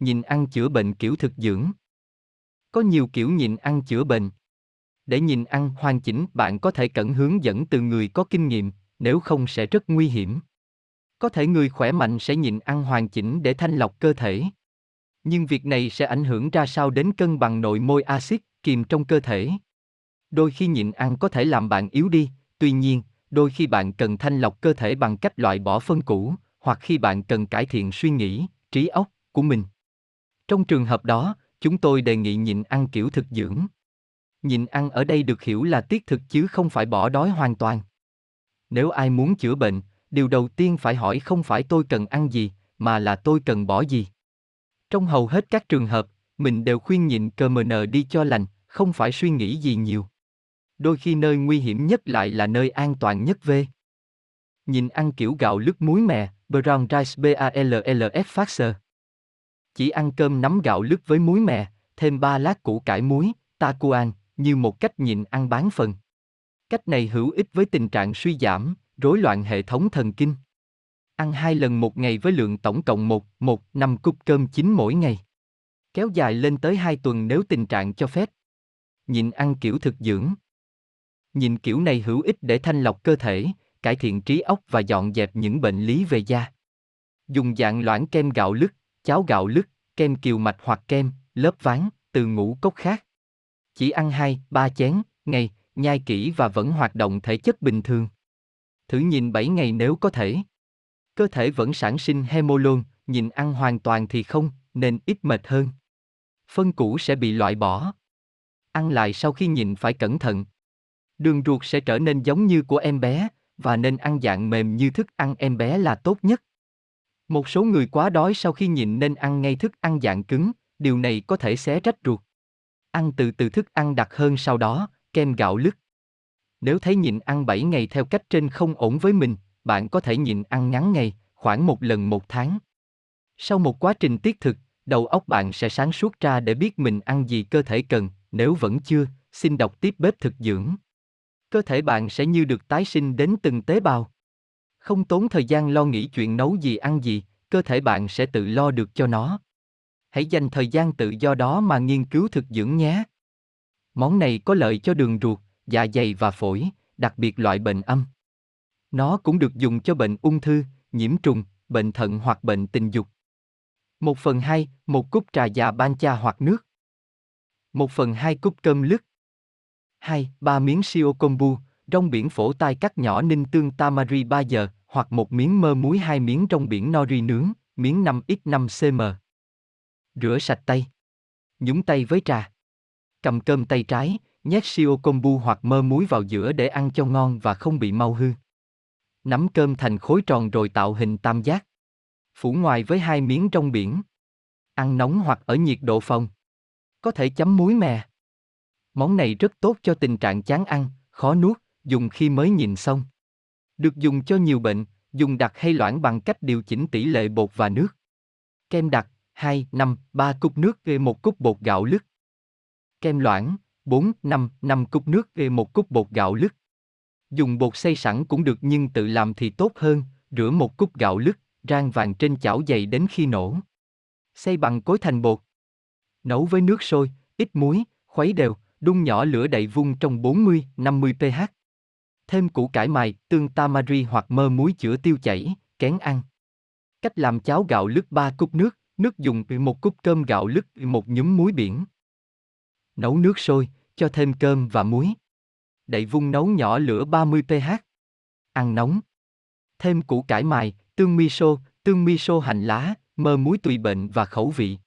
Nhìn ăn chữa bệnh kiểu thực dưỡng. Có nhiều kiểu nhìn ăn chữa bệnh. Để nhìn ăn hoàn chỉnh, bạn có thể cẩn hướng dẫn từ người có kinh nghiệm, nếu không sẽ rất nguy hiểm. Có thể người khỏe mạnh sẽ nhịn ăn hoàn chỉnh để thanh lọc cơ thể. Nhưng việc này sẽ ảnh hưởng ra sao đến cân bằng nội môi axit kiềm trong cơ thể. Đôi khi nhịn ăn có thể làm bạn yếu đi, tuy nhiên, đôi khi bạn cần thanh lọc cơ thể bằng cách loại bỏ phân cũ, hoặc khi bạn cần cải thiện suy nghĩ, trí óc của mình. Trong trường hợp đó, chúng tôi đề nghị nhịn ăn kiểu thực dưỡng. Nhịn ăn ở đây được hiểu là tiết thực chứ không phải bỏ đói hoàn toàn. Nếu ai muốn chữa bệnh, điều đầu tiên phải hỏi không phải tôi cần ăn gì, mà là tôi cần bỏ gì. Trong hầu hết các trường hợp, mình đều khuyên nhịn cờ mờ nờ đi cho lành, không phải suy nghĩ gì nhiều. Đôi khi nơi nguy hiểm nhất lại là nơi an toàn nhất về. Nhìn ăn kiểu gạo lứt muối mè, brown rice BALLF Faxer. Chỉ ăn cơm nắm gạo lứt với muối mè, thêm ba lát củ cải muối, takuan, như một cách nhịn ăn bán phần. Cách này hữu ích với tình trạng suy giảm, rối loạn hệ thống thần kinh. Ăn hai lần một ngày với lượng tổng cộng 1, 1, 5 cúp cơm chín mỗi ngày. Kéo dài lên tới 2 tuần nếu tình trạng cho phép. Nhịn ăn kiểu thực dưỡng. Nhịn kiểu này hữu ích để thanh lọc cơ thể, cải thiện trí óc và dọn dẹp những bệnh lý về da. Dùng dạng loãng kem gạo lứt, cháo gạo lứt, kem kiều mạch hoặc kem, lớp ván, từ ngũ cốc khác. Chỉ ăn 2, 3 chén, ngày, nhai kỹ và vẫn hoạt động thể chất bình thường. Thử nhìn 7 ngày nếu có thể. Cơ thể vẫn sản sinh hemolon, nhìn ăn hoàn toàn thì không, nên ít mệt hơn. Phân cũ sẽ bị loại bỏ. Ăn lại sau khi nhìn phải cẩn thận. Đường ruột sẽ trở nên giống như của em bé, và nên ăn dạng mềm như thức ăn em bé là tốt nhất. Một số người quá đói sau khi nhịn nên ăn ngay thức ăn dạng cứng, điều này có thể xé rách ruột. Ăn từ từ thức ăn đặc hơn sau đó, kem gạo lứt. Nếu thấy nhịn ăn 7 ngày theo cách trên không ổn với mình, bạn có thể nhịn ăn ngắn ngày, khoảng một lần một tháng. Sau một quá trình tiết thực, đầu óc bạn sẽ sáng suốt ra để biết mình ăn gì cơ thể cần, nếu vẫn chưa, xin đọc tiếp bếp thực dưỡng. Cơ thể bạn sẽ như được tái sinh đến từng tế bào. Không tốn thời gian lo nghĩ chuyện nấu gì ăn gì, cơ thể bạn sẽ tự lo được cho nó. Hãy dành thời gian tự do đó mà nghiên cứu thực dưỡng nhé. Món này có lợi cho đường ruột, dạ dày và phổi, đặc biệt loại bệnh âm. Nó cũng được dùng cho bệnh ung thư, nhiễm trùng, bệnh thận hoặc bệnh tình dục. Một phần hai, một cúp trà già ban cha hoặc nước. Một phần hai cúp cơm lứt. Hai, ba miếng siêu kombu, rong biển phổ tai cắt nhỏ ninh tương tamari 3 giờ, hoặc một miếng mơ muối hai miếng trong biển nori nướng, miếng 5x5 cm. Rửa sạch tay. Nhúng tay với trà. Cầm cơm tay trái, nhét siêu kombu hoặc mơ muối vào giữa để ăn cho ngon và không bị mau hư. Nắm cơm thành khối tròn rồi tạo hình tam giác. Phủ ngoài với hai miếng trong biển. Ăn nóng hoặc ở nhiệt độ phòng. Có thể chấm muối mè. Món này rất tốt cho tình trạng chán ăn, khó nuốt, dùng khi mới nhìn xong. Được dùng cho nhiều bệnh, dùng đặc hay loãng bằng cách điều chỉnh tỷ lệ bột và nước. Kem đặc, 2, 5, 3 cốc nước về một cốc bột gạo lứt. Kem loãng, 4, 5, 5 cốc nước về một cốc bột gạo lứt. Dùng bột xay sẵn cũng được nhưng tự làm thì tốt hơn, rửa một cúp gạo lứt, rang vàng trên chảo dày đến khi nổ. Xay bằng cối thành bột. Nấu với nước sôi, ít muối, khuấy đều, đun nhỏ lửa đậy vung trong 40-50 pH. Thêm củ cải mài, tương tamari hoặc mơ muối chữa tiêu chảy, kén ăn. Cách làm cháo gạo lứt 3 cúp nước, nước dùng một cúp cơm gạo lứt một nhúm muối biển. Nấu nước sôi, cho thêm cơm và muối. Đậy vung nấu nhỏ lửa 30 pH. Ăn nóng. Thêm củ cải mài, tương miso, tương miso hành lá, mơ muối tùy bệnh và khẩu vị.